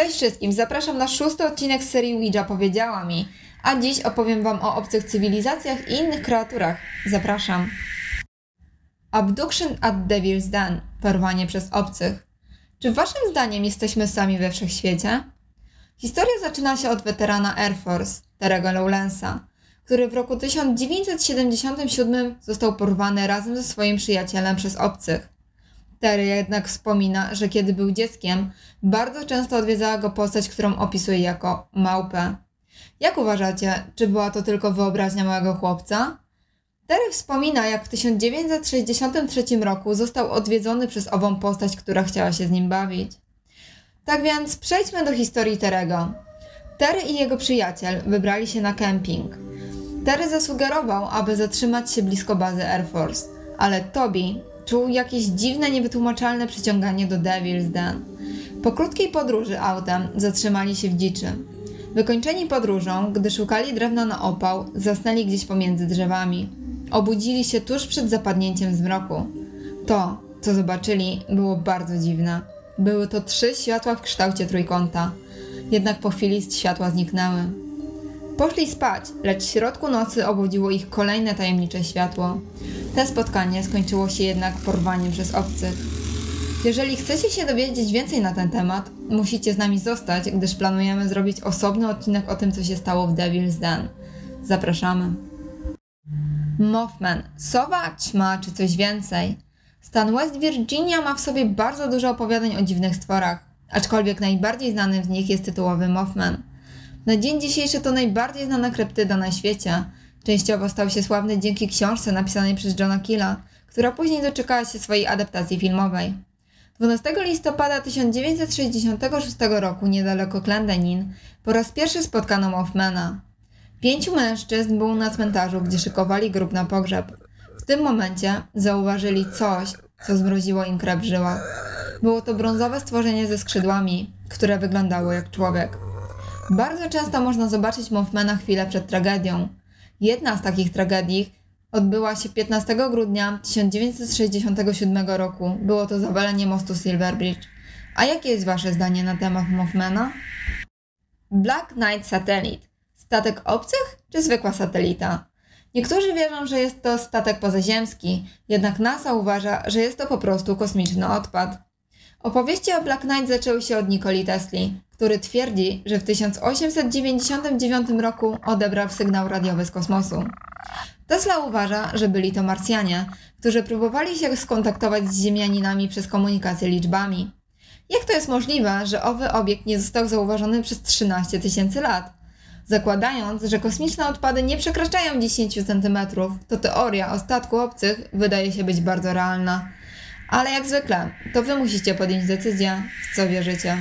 Cześć wszystkim, zapraszam na szósty odcinek serii Ouija Powiedziała Mi, a dziś opowiem Wam o obcych cywilizacjach i innych kreaturach. Zapraszam. Abduction at Devil's Den, porwanie przez obcych. Czy waszym zdaniem jesteśmy sami we wszechświecie? Historia zaczyna się od weterana Air Force, Terego Lowlansa, który w roku 1977 został porwany razem ze swoim przyjacielem przez obcych. Terry jednak wspomina, że kiedy był dzieckiem, bardzo często odwiedzała go postać, którą opisuje jako małpę. Jak uważacie, czy była to tylko wyobraźnia małego chłopca? Terry wspomina, jak w 1963 roku został odwiedzony przez ową postać, która chciała się z nim bawić. Tak więc przejdźmy do historii Terego. Terry i jego przyjaciel wybrali się na kemping. Terry zasugerował, aby zatrzymać się blisko bazy Air Force, ale Toby czuł jakieś dziwne, niewytłumaczalne przyciąganie do Devil's Den. Po krótkiej podróży autem zatrzymali się w dziczy. Wykończeni podróżą, gdy szukali drewna na opał, zasnęli gdzieś pomiędzy drzewami. Obudzili się tuż przed zapadnięciem zmroku. To, co zobaczyli, było bardzo dziwne. Były to trzy światła w kształcie trójkąta. Jednak po chwili światła zniknęły. Poszli spać, lecz w środku nocy obudziło ich kolejne tajemnicze światło. Te spotkanie skończyło się jednak porwaniem przez obcych. Jeżeli chcecie się dowiedzieć więcej na ten temat, musicie z nami zostać, gdyż planujemy zrobić osobny odcinek o tym, co się stało w Devil's Den. Zapraszamy. Mothman, sowa, ćma czy coś więcej. Stan West Virginia ma w sobie bardzo dużo opowiadań o dziwnych stworach, aczkolwiek najbardziej znanym z nich jest tytułowy Mothman. Na dzień dzisiejszy to najbardziej znana kryptyda na świecie. Częściowo stał się sławny dzięki książce napisanej przez Johna Killa, która później doczekała się swojej adaptacji filmowej. 12 listopada 1966 roku niedaleko Clendenin po raz pierwszy spotkano Mothmana. Pięciu mężczyzn było na cmentarzu, gdzie szykowali grób na pogrzeb. W tym momencie zauważyli coś, co zmroziło im krew w żyłach. Było to brązowe stworzenie ze skrzydłami, które wyglądało jak człowiek. Bardzo często można zobaczyć Mothmana chwilę przed tragedią. Jedna z takich tragedii odbyła się 15 grudnia 1967 roku. Było to zawalenie mostu Silver Bridge. A jakie jest Wasze zdanie na temat Mothmana? Black Knight Satellite. Statek obcych czy zwykła satelita? Niektórzy wierzą, że jest to statek pozaziemski, jednak NASA uważa, że jest to po prostu kosmiczny odpad. Opowieści o Black Knight zaczęły się od Nikoli Tesli, który twierdzi, że w 1899 roku odebrał sygnał radiowy z kosmosu. Tesla uważa, że byli to Marsjanie, którzy próbowali się skontaktować z Ziemianinami przez komunikację liczbami. Jak to jest możliwe, że owy obiekt nie został zauważony przez 13 tysięcy lat? Zakładając, że kosmiczne odpady nie przekraczają 10 cm, to teoria o statku obcych wydaje się być bardzo realna. Ale jak zwykle, to wy musicie podjąć decyzję, w co wierzycie.